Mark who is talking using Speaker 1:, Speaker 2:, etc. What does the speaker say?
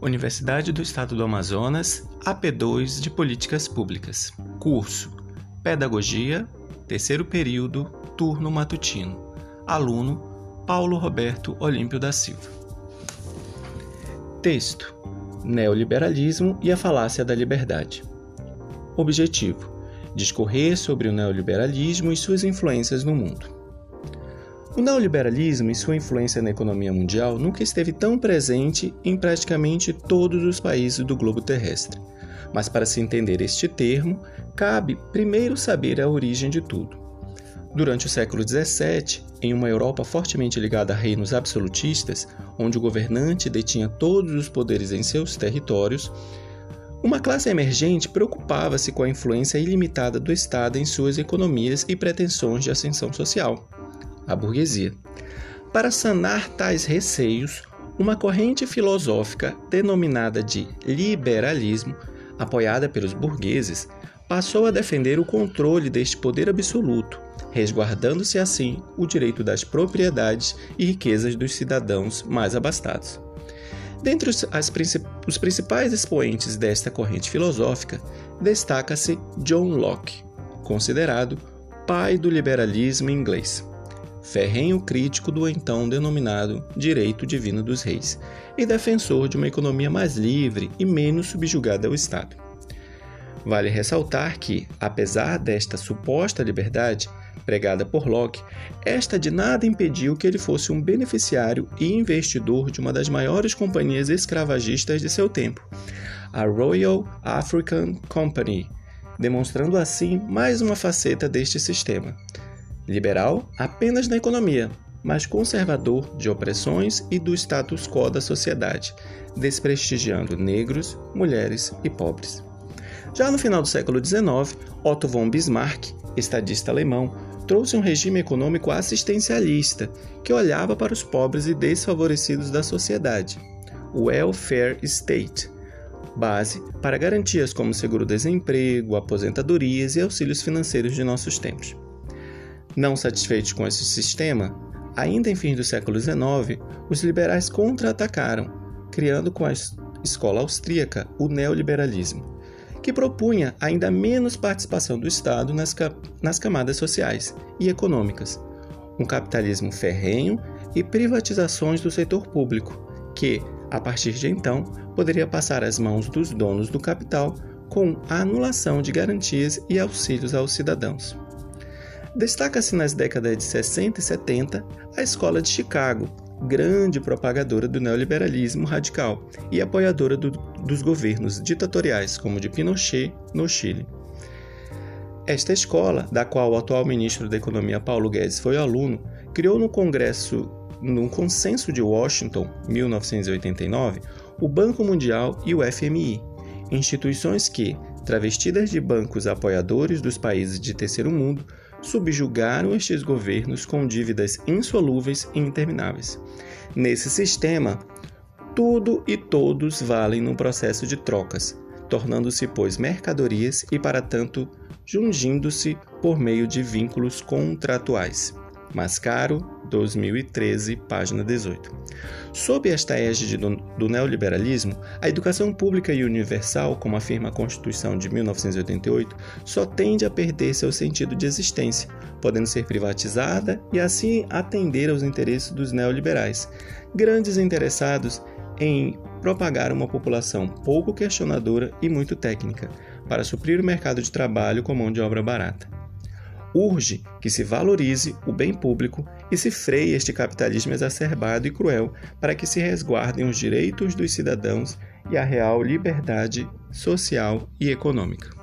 Speaker 1: Universidade do Estado do Amazonas, AP2 de Políticas Públicas. Curso: Pedagogia, terceiro período, turno matutino. Aluno: Paulo Roberto Olímpio da Silva. Texto: Neoliberalismo e a falácia da liberdade. Objetivo: discorrer sobre o neoliberalismo e suas influências no mundo. O neoliberalismo e sua influência na economia mundial nunca esteve tão presente em praticamente todos os países do globo terrestre. Mas para se entender este termo, cabe primeiro saber a origem de tudo. Durante o século XVII, em uma Europa fortemente ligada a reinos absolutistas, onde o governante detinha todos os poderes em seus territórios, uma classe emergente preocupava-se com a influência ilimitada do Estado em suas economias e pretensões de ascensão social a burguesia. Para sanar tais receios, uma corrente filosófica denominada de liberalismo, apoiada pelos burgueses, passou a defender o controle deste poder absoluto, resguardando-se assim o direito das propriedades e riquezas dos cidadãos mais abastados. Dentre os, princip os principais expoentes desta corrente filosófica, destaca-se John Locke, considerado pai do liberalismo inglês ferrenho crítico do então denominado Direito Divino dos Reis e defensor de uma economia mais livre e menos subjugada ao Estado. Vale ressaltar que, apesar desta suposta liberdade pregada por Locke, esta de nada impediu que ele fosse um beneficiário e investidor de uma das maiores companhias escravagistas de seu tempo, a Royal African Company, demonstrando assim mais uma faceta deste sistema liberal apenas na economia, mas conservador de opressões e do status quo da sociedade, desprestigiando negros, mulheres e pobres. Já no final do século XIX, Otto von Bismarck, estadista alemão, trouxe um regime econômico assistencialista que olhava para os pobres e desfavorecidos da sociedade, o welfare state, base para garantias como seguro-desemprego, aposentadorias e auxílios financeiros de nossos tempos. Não satisfeitos com esse sistema, ainda em fins do século XIX, os liberais contra-atacaram, criando com a escola austríaca o neoliberalismo, que propunha ainda menos participação do Estado nas, nas camadas sociais e econômicas, um capitalismo ferrenho e privatizações do setor público, que, a partir de então, poderia passar às mãos dos donos do capital com a anulação de garantias e auxílios aos cidadãos. Destaca-se nas décadas de 60 e 70 a Escola de Chicago, grande propagadora do neoliberalismo radical e apoiadora do, dos governos ditatoriais, como de Pinochet no Chile. Esta escola, da qual o atual ministro da Economia Paulo Guedes foi aluno, criou no Congresso, no Consenso de Washington, 1989, o Banco Mundial e o FMI, instituições que, travestidas de bancos apoiadores dos países de terceiro mundo, subjugaram estes governos com dívidas insolúveis e intermináveis. Nesse sistema, tudo e todos valem num processo de trocas, tornando-se, pois, mercadorias e, para tanto, jungindo-se por meio de vínculos contratuais. Mascaro, 2013, página 18. Sob esta égide do, do, neoliberalismo, a educação pública e universal, como afirma a Constituição de 1988, só tende a perder seu sentido de existência, podendo ser privatizada e assim atender aos interesses dos neoliberais, grandes interessados em propagar uma população pouco questionadora e muito técnica, para suprir o mercado de trabalho com mão de obra barata urge que se valorize o bem público e se freie este capitalismo exacerbado e cruel para que se resguardem os direitos dos cidadãos e a real liberdade social e econômica.